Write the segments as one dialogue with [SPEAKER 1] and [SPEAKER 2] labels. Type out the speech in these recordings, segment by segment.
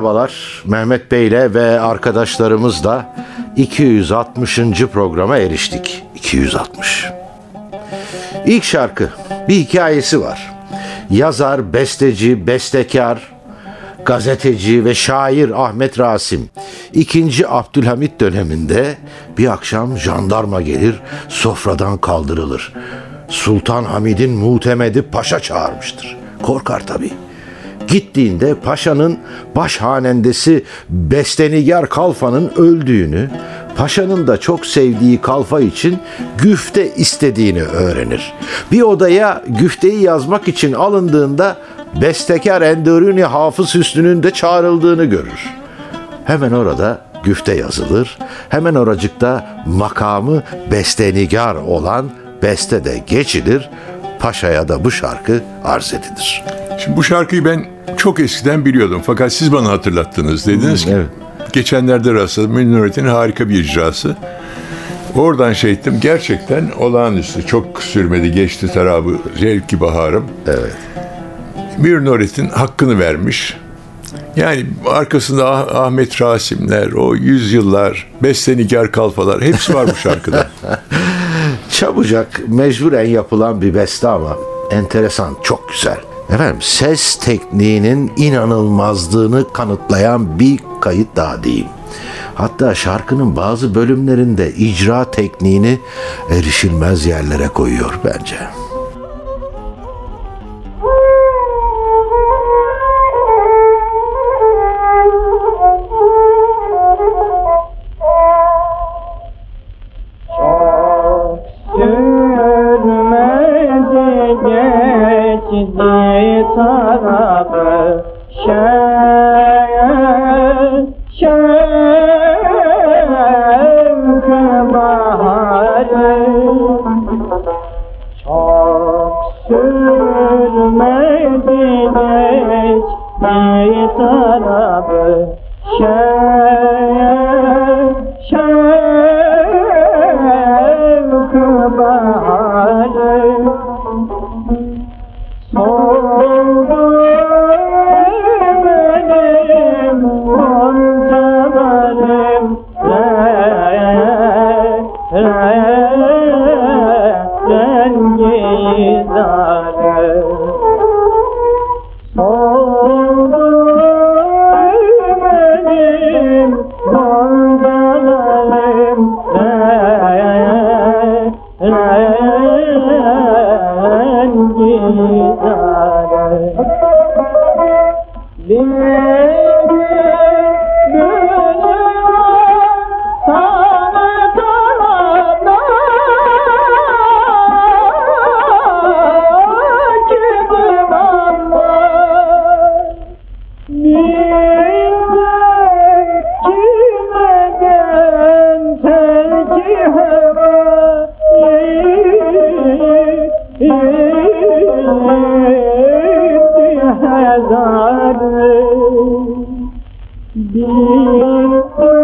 [SPEAKER 1] merhabalar. Mehmet Bey ile ve arkadaşlarımızla 260. programa eriştik. 260. İlk şarkı bir hikayesi var. Yazar, besteci, bestekar, gazeteci ve şair Ahmet Rasim 2. Abdülhamit döneminde bir akşam jandarma gelir, sofradan kaldırılır. Sultan Hamid'in mutemedi paşa çağırmıştır. Korkar tabii. Gittiğinde paşanın başhanendesi Bestenigar Kalfa'nın öldüğünü, paşanın da çok sevdiği kalfa için güfte istediğini öğrenir. Bir odaya güfteyi yazmak için alındığında bestekar Enderuni Hafız Hüsnü'nün de çağrıldığını görür. Hemen orada güfte yazılır. Hemen oracıkta makamı bestenigar olan beste de geçilir. Paşa'ya da bu şarkı arz edilir.
[SPEAKER 2] Şimdi bu şarkıyı ben çok eskiden biliyordum fakat siz bana hatırlattınız. Dediniz ki
[SPEAKER 1] evet.
[SPEAKER 2] geçenlerde rastladım Münir harika bir icrası. Oradan şey ettim gerçekten olağanüstü. Çok sürmedi geçti tarafı zevki baharım.
[SPEAKER 1] Evet.
[SPEAKER 2] Münir Nurettin hakkını vermiş. Yani arkasında Ah- Ahmet Rasimler, o yüzyıllar, Bestenigar Kalfalar hepsi var bu şarkıda.
[SPEAKER 1] Çabucak mecburen yapılan bir beste ama enteresan, çok güzel. Efendim ses tekniğinin inanılmazlığını kanıtlayan bir kayıt daha diyeyim. Hatta şarkının bazı bölümlerinde icra tekniğini erişilmez yerlere koyuyor bence.
[SPEAKER 3] Bir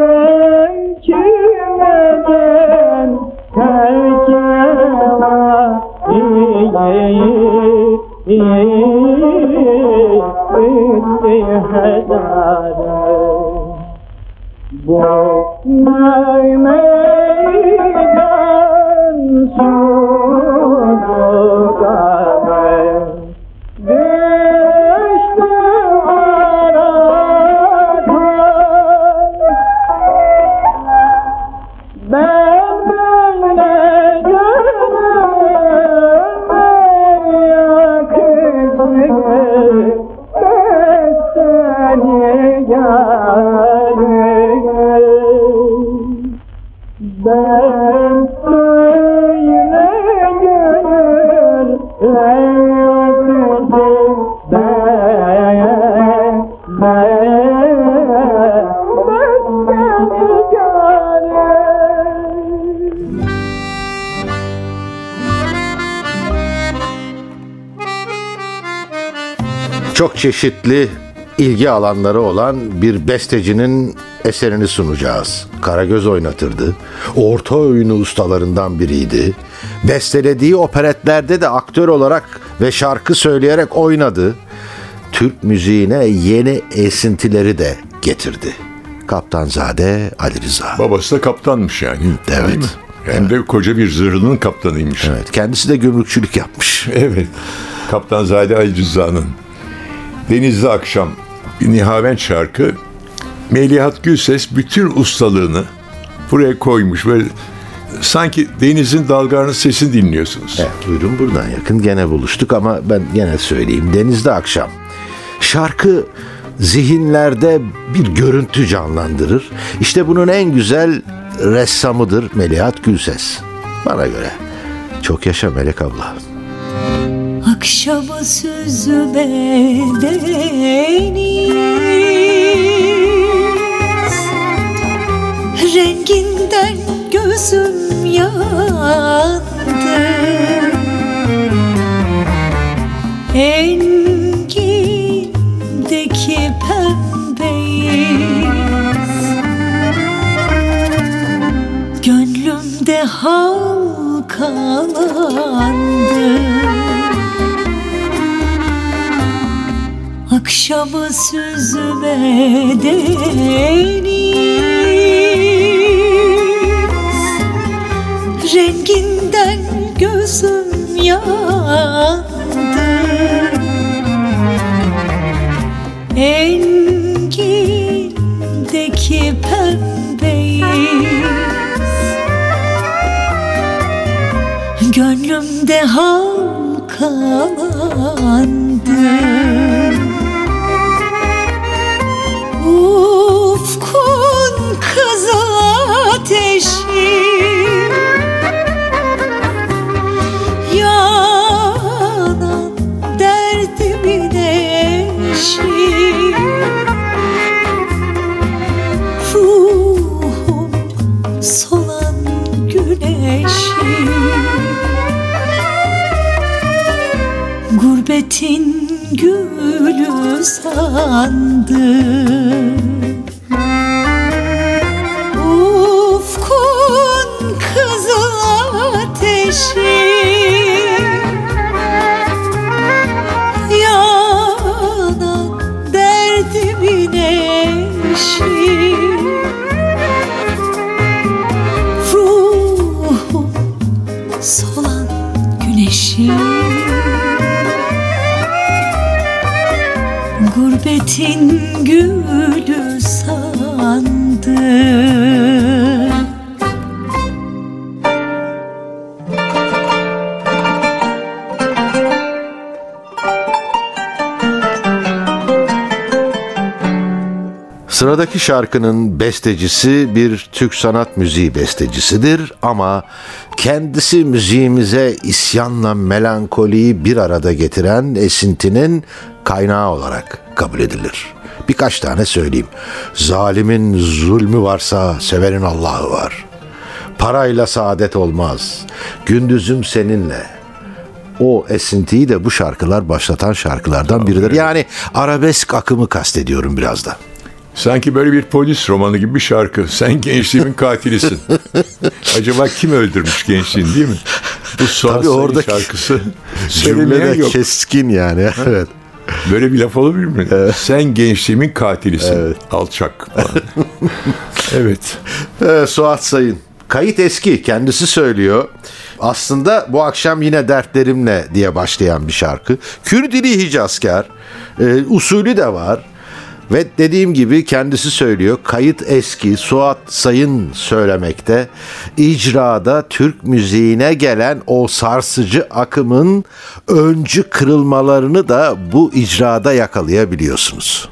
[SPEAKER 1] Çok çeşitli ilgi alanları olan bir bestecinin eserini sunacağız. Karagöz oynatırdı. Orta oyunu ustalarından biriydi. Bestelediği operetlerde de aktör olarak ve şarkı söyleyerek oynadı. Türk müziğine yeni esintileri de getirdi. Kaptanzade Ali Rıza.
[SPEAKER 2] Babası da kaptanmış yani.
[SPEAKER 1] Evet.
[SPEAKER 2] Hem de koca bir zırhının kaptanıymış.
[SPEAKER 1] Evet, kendisi de gümrükçülük yapmış.
[SPEAKER 2] Evet. Kaptanzade Ali Rıza'nın Denizli Akşam nihavent şarkı. Melihat Gülses bütün ustalığını buraya koymuş. Böyle sanki denizin dalgalarının sesini dinliyorsunuz.
[SPEAKER 1] Evet, buyurun buradan yakın gene buluştuk ama ben gene söyleyeyim. Denizde akşam. Şarkı zihinlerde bir görüntü canlandırır. İşte bunun en güzel ressamıdır Melihat Gülses. Bana göre. Çok yaşa Melek abla.
[SPEAKER 4] Akşama süzme deniz Renginden gözüm yandı. Engindeki pembeyiz. Gönlümde halkalandı Akşamı süzme deniz Renginden gözüm yandı. Engindeki pembeyiz. Gönlümde halkalandı Ufkun kızıl ateşi sandım Gurbetin gülü sandım
[SPEAKER 1] Sıradaki şarkının bestecisi bir Türk sanat müziği bestecisidir ama kendisi müziğimize isyanla melankoliyi bir arada getiren esintinin kaynağı olarak kabul edilir. Birkaç tane söyleyeyim. Zalimin zulmü varsa sevenin Allah'ı var. Parayla saadet olmaz. Gündüzüm seninle. O esintiyi de bu şarkılar başlatan şarkılardan biridir. Yani arabesk akımı kastediyorum biraz da.
[SPEAKER 2] Sanki böyle bir polis romanı gibi bir şarkı. Sen gençliğimin katilisin. Acaba kim öldürmüş gençliğini değil mi? Bu Suat
[SPEAKER 1] Tabii oradaki
[SPEAKER 2] şarkısı
[SPEAKER 1] Cümlede
[SPEAKER 2] yok.
[SPEAKER 1] keskin yani. Evet.
[SPEAKER 2] Böyle bir laf olabilir mi? Sen gençliğimin katilisin. Alçak falan. evet.
[SPEAKER 1] Ee, Suat Sayın. Kayıt eski kendisi söylüyor. Aslında bu akşam yine dertlerimle diye başlayan bir şarkı. Kürdili Hicazkar. Ee, usulü de var. Ve dediğim gibi kendisi söylüyor. Kayıt eski. Suat Sayın söylemekte. İcrada Türk müziğine gelen o sarsıcı akımın öncü kırılmalarını da bu icrada yakalayabiliyorsunuz.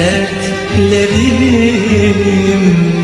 [SPEAKER 5] Dertlerimle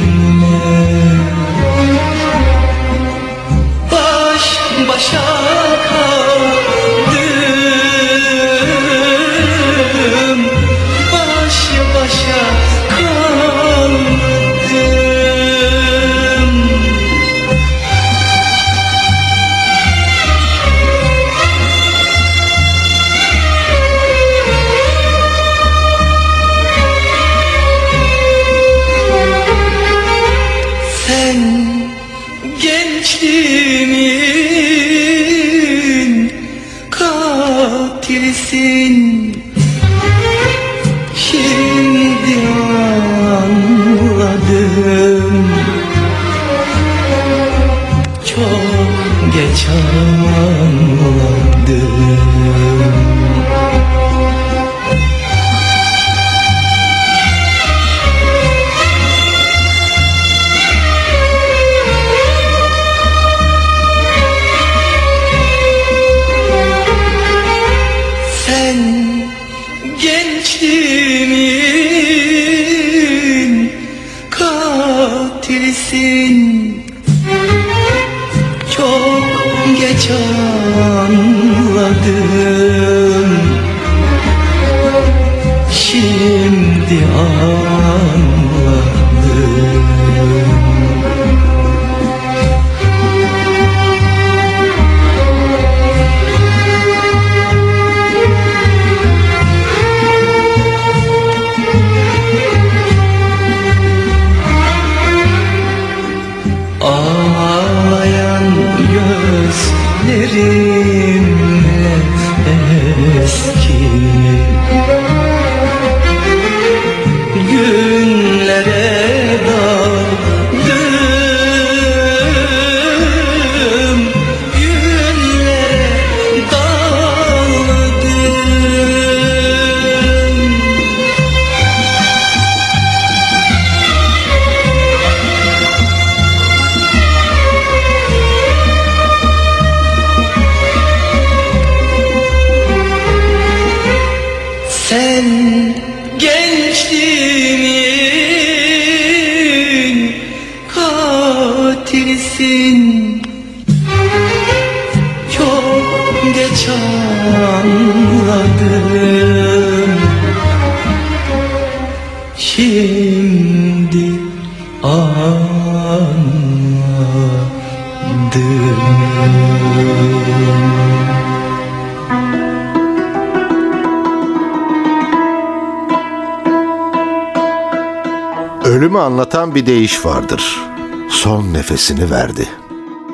[SPEAKER 1] bir deyiş vardır. Son nefesini verdi.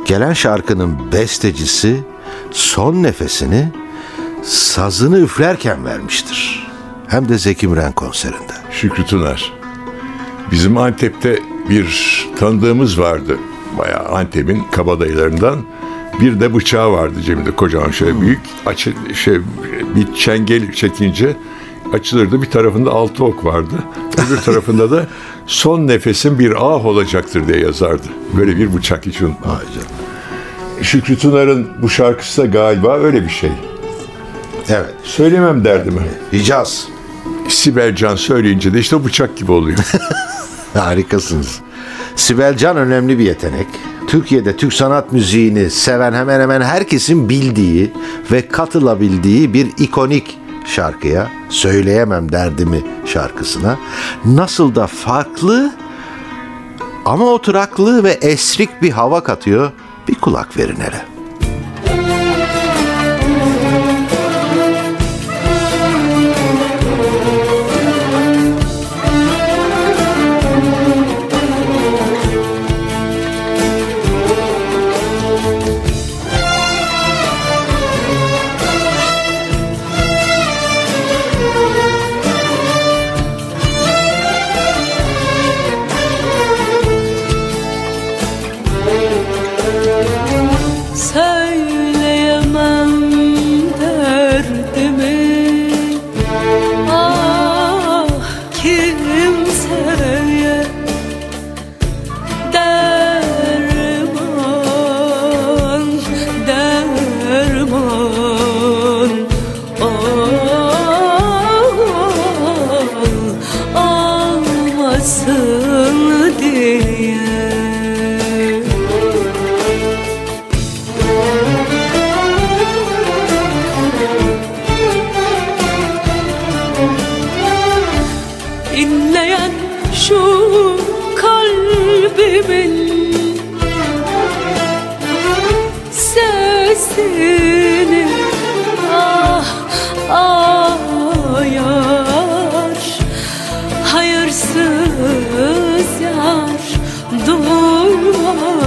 [SPEAKER 1] Gelen şarkının bestecisi son nefesini sazını üflerken vermiştir. Hem de Zeki Müren konserinde.
[SPEAKER 2] Şükrü Tunar. Bizim Antep'te bir tanıdığımız vardı. Bayağı Antep'in kabadayılarından. Bir de bıçağı vardı cebinde kocaman şöyle büyük. Açı, şey, bir çengel çekince açılırdı. Bir tarafında altı ok vardı. Öbür tarafında da son nefesin bir ah olacaktır diye yazardı. Böyle bir bıçak hiç unutmam. Şükrü Tunar'ın bu şarkısı da galiba öyle bir şey.
[SPEAKER 1] Evet.
[SPEAKER 2] Söylemem derdimi.
[SPEAKER 1] Hicaz.
[SPEAKER 2] Sibel Can söyleyince de işte bıçak gibi oluyor.
[SPEAKER 1] Harikasınız. Sibel Can önemli bir yetenek. Türkiye'de Türk sanat müziğini seven hemen hemen herkesin bildiği ve katılabildiği bir ikonik şarkıya, söyleyemem derdimi şarkısına nasıl da farklı ama oturaklı ve esrik bir hava katıyor. Bir kulak verin hele.
[SPEAKER 6] İnleyen şu kalbimin sesini ah ah yar. Hayırsız yar duymasın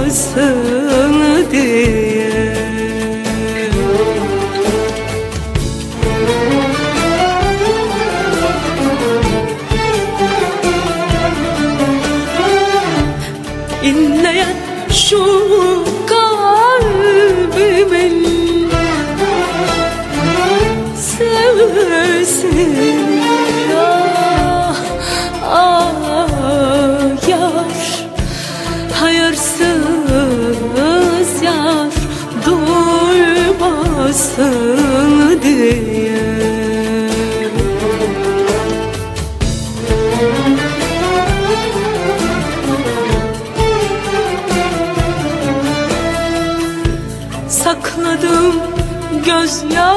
[SPEAKER 6] sakladım gözyaşımı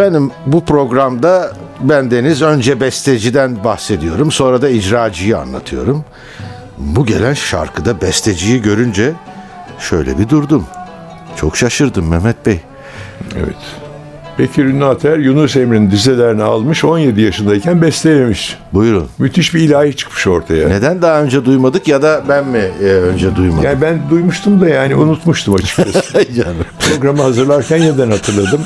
[SPEAKER 1] Efendim bu programda ben Deniz önce besteciden bahsediyorum sonra da icracıyı anlatıyorum. Bu gelen şarkıda besteciyi görünce şöyle bir durdum. Çok şaşırdım Mehmet Bey.
[SPEAKER 2] Evet. Bekir Ünlü Ater Yunus Emre'nin dizelerini almış 17 yaşındayken bestelemiş.
[SPEAKER 1] Buyurun.
[SPEAKER 2] Müthiş bir ilahi çıkmış ortaya.
[SPEAKER 1] Neden daha önce duymadık ya da ben mi e, önce duymadım?
[SPEAKER 2] Yani ben duymuştum da yani unutmuştum açıkçası. Programı hazırlarken yeniden hatırladım.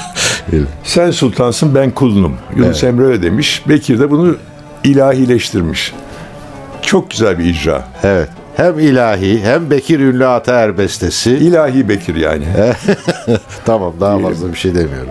[SPEAKER 1] Evet.
[SPEAKER 2] Sen sultansın ben kulunum. Yunus Emre öyle demiş. Bekir de bunu ilahileştirmiş. Çok güzel bir icra.
[SPEAKER 1] Evet. Hem ilahi hem Bekir Ünlü Ataer bestesi.
[SPEAKER 2] İlahi Bekir yani.
[SPEAKER 1] tamam daha fazla bir şey demiyorum.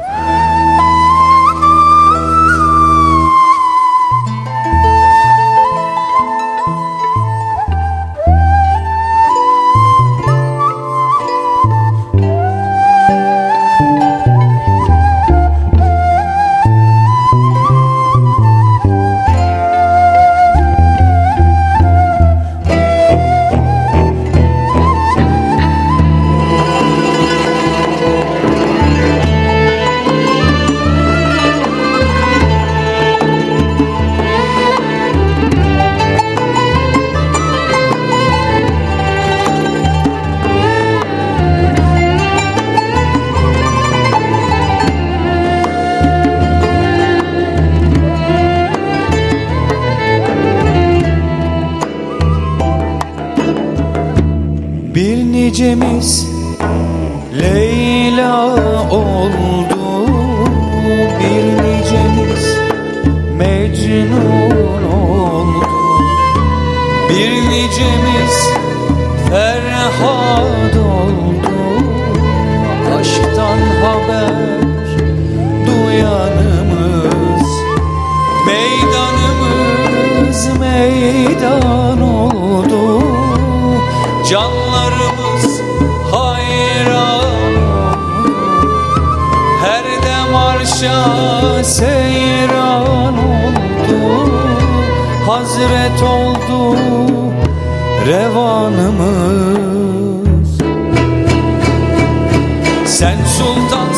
[SPEAKER 7] Nicemiz Leyla oldu Bir nicemiz Mecnun oldu Bir nicemiz Ferhad oldu. Aşktan haber Duyanımız Meydanımız meydan oldu. Canlarımız başa seyran oldu Hazret oldu revanımız. Sen sultansın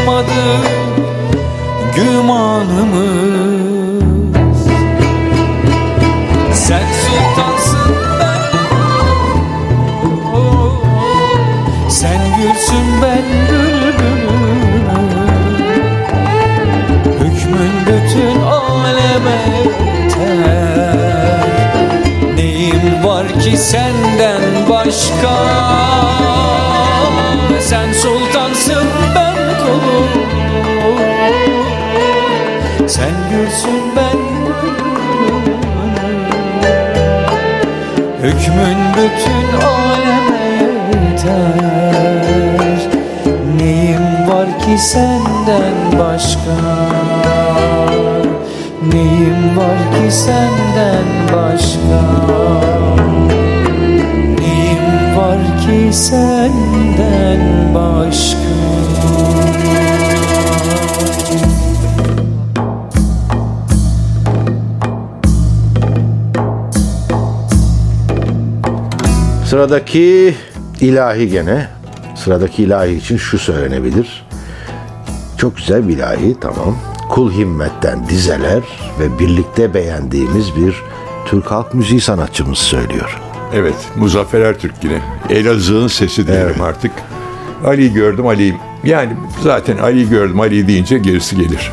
[SPEAKER 7] kalmadı gümanımız. Sen sultansın ben. Sen gülsün ben bülbülüm Hükmün bütün aleme yeter. Neyim var ki senden başka? Sen sultansın Gülsün ben? Hükmün bütün aleme yeter. Neyim var ki senden başka? Neyim var ki senden başka? Neyim var ki senden başka
[SPEAKER 1] Sıradaki ilahi gene. Sıradaki ilahi için şu söylenebilir. Çok güzel bir ilahi tamam. Kul himmetten dizeler ve birlikte beğendiğimiz bir Türk halk müziği sanatçımız söylüyor.
[SPEAKER 2] Evet, Muzaffer Ertürk yine. Elazığ'ın sesi diyelim artık. Ali gördüm Ali'yim. Yani zaten Ali gördüm Ali deyince gerisi gelir.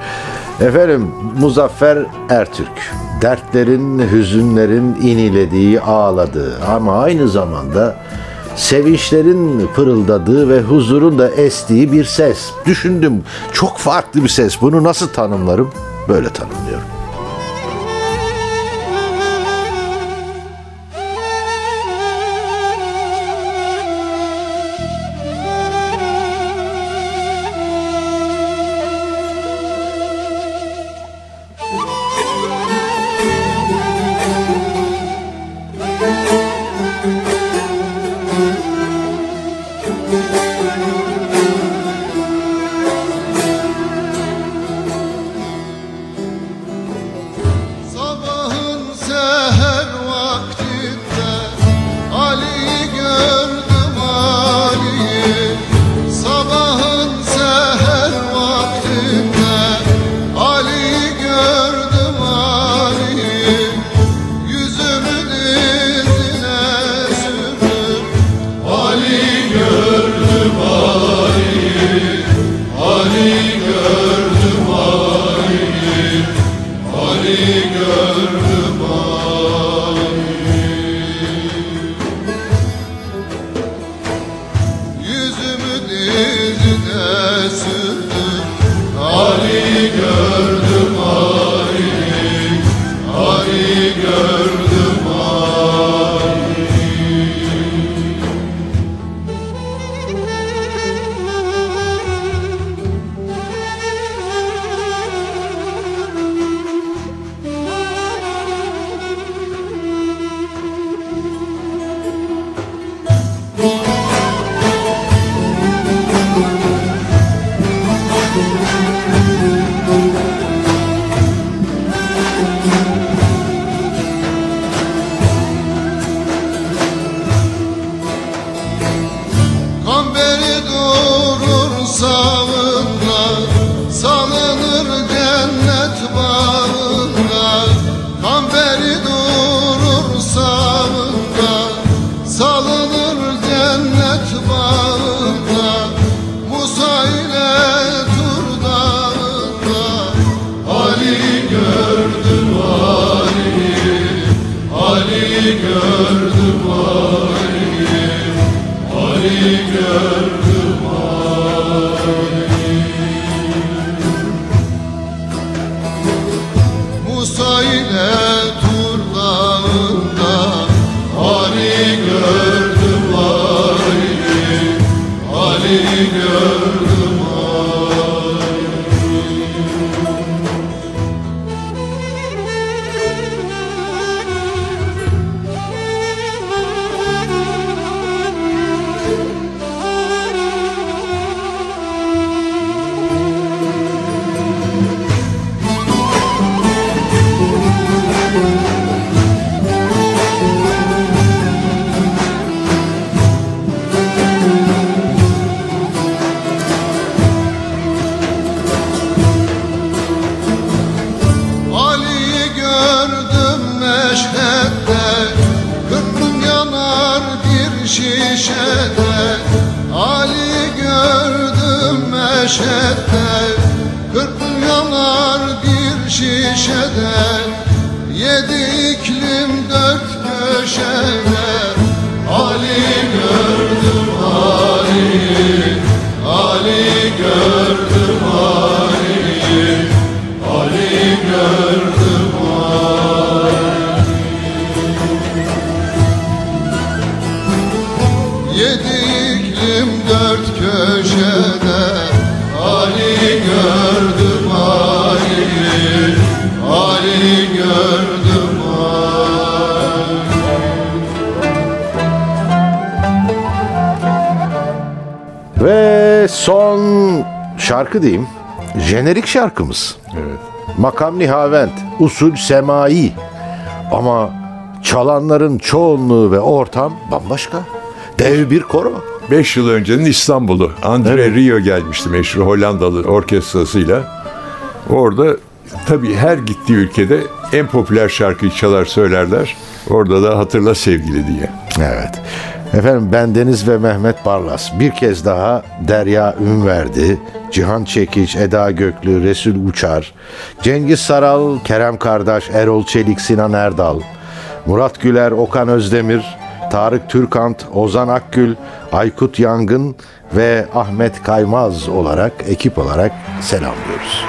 [SPEAKER 1] Efendim Muzaffer Ertürk. Dertlerin, hüzünlerin inilediği, ağladığı ama aynı zamanda sevinçlerin pırıldadığı ve huzurun da estiği bir ses. Düşündüm çok farklı bir ses. Bunu nasıl tanımlarım? Böyle tanımlıyorum.
[SPEAKER 8] Musa Kırkım yanar bir şişede Yedi iklim dört köşede
[SPEAKER 1] şarkı diyeyim. Jenerik şarkımız.
[SPEAKER 2] Evet.
[SPEAKER 1] Makam Nihavent, usul semai. Ama çalanların çoğunluğu ve ortam bambaşka. Dev bir koro.
[SPEAKER 2] Beş yıl öncenin İstanbul'u. Andre Rio gelmişti meşhur Hollandalı orkestrasıyla. Orada tabii her gittiği ülkede en popüler şarkıyı çalar söylerler. Orada da hatırla sevgili diye.
[SPEAKER 1] Evet. Efendim ben Deniz ve Mehmet Barlas. Bir kez daha Derya Ünverdi, Cihan Çekiç, Eda Göklü, Resul Uçar, Cengiz Saral, Kerem Kardeş, Erol Çelik, Sinan Erdal, Murat Güler, Okan Özdemir, Tarık Türkant, Ozan Akgül, Aykut Yangın ve Ahmet Kaymaz olarak ekip olarak selamlıyoruz.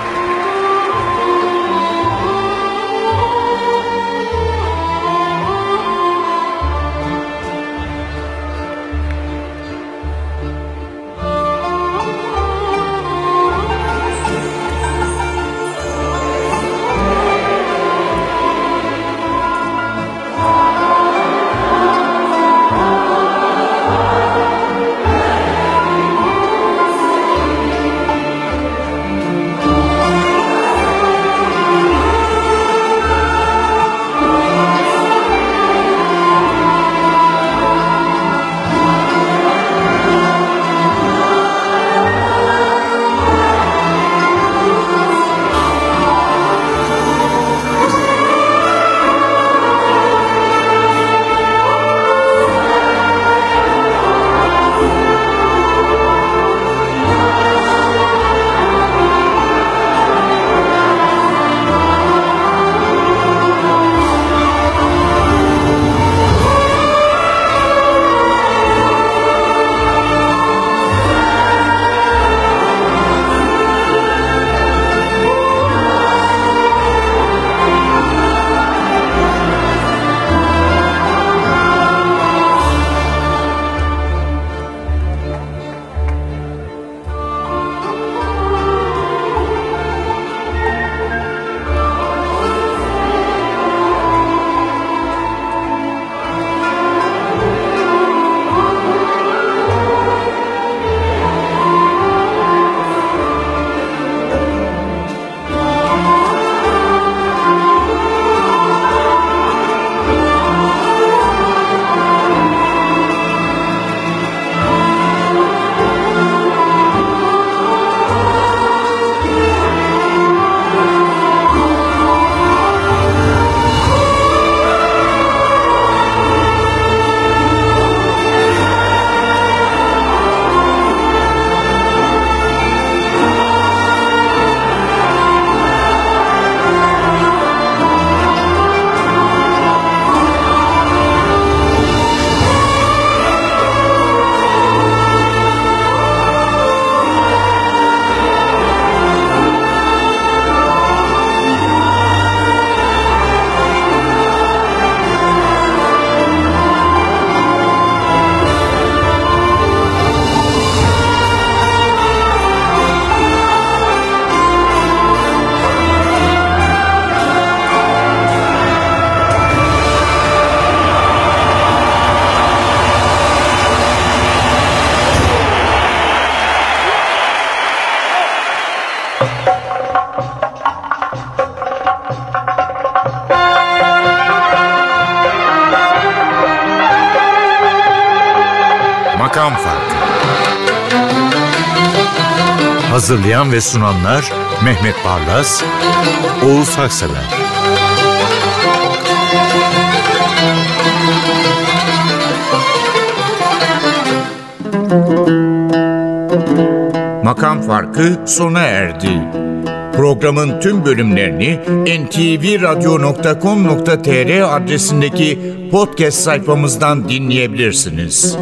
[SPEAKER 9] Hazırlayan ve sunanlar Mehmet Barlas, Oğuz Haksever Makam Farkı sona erdi. Programın tüm bölümlerini ntvradio.com.tr adresindeki podcast sayfamızdan dinleyebilirsiniz.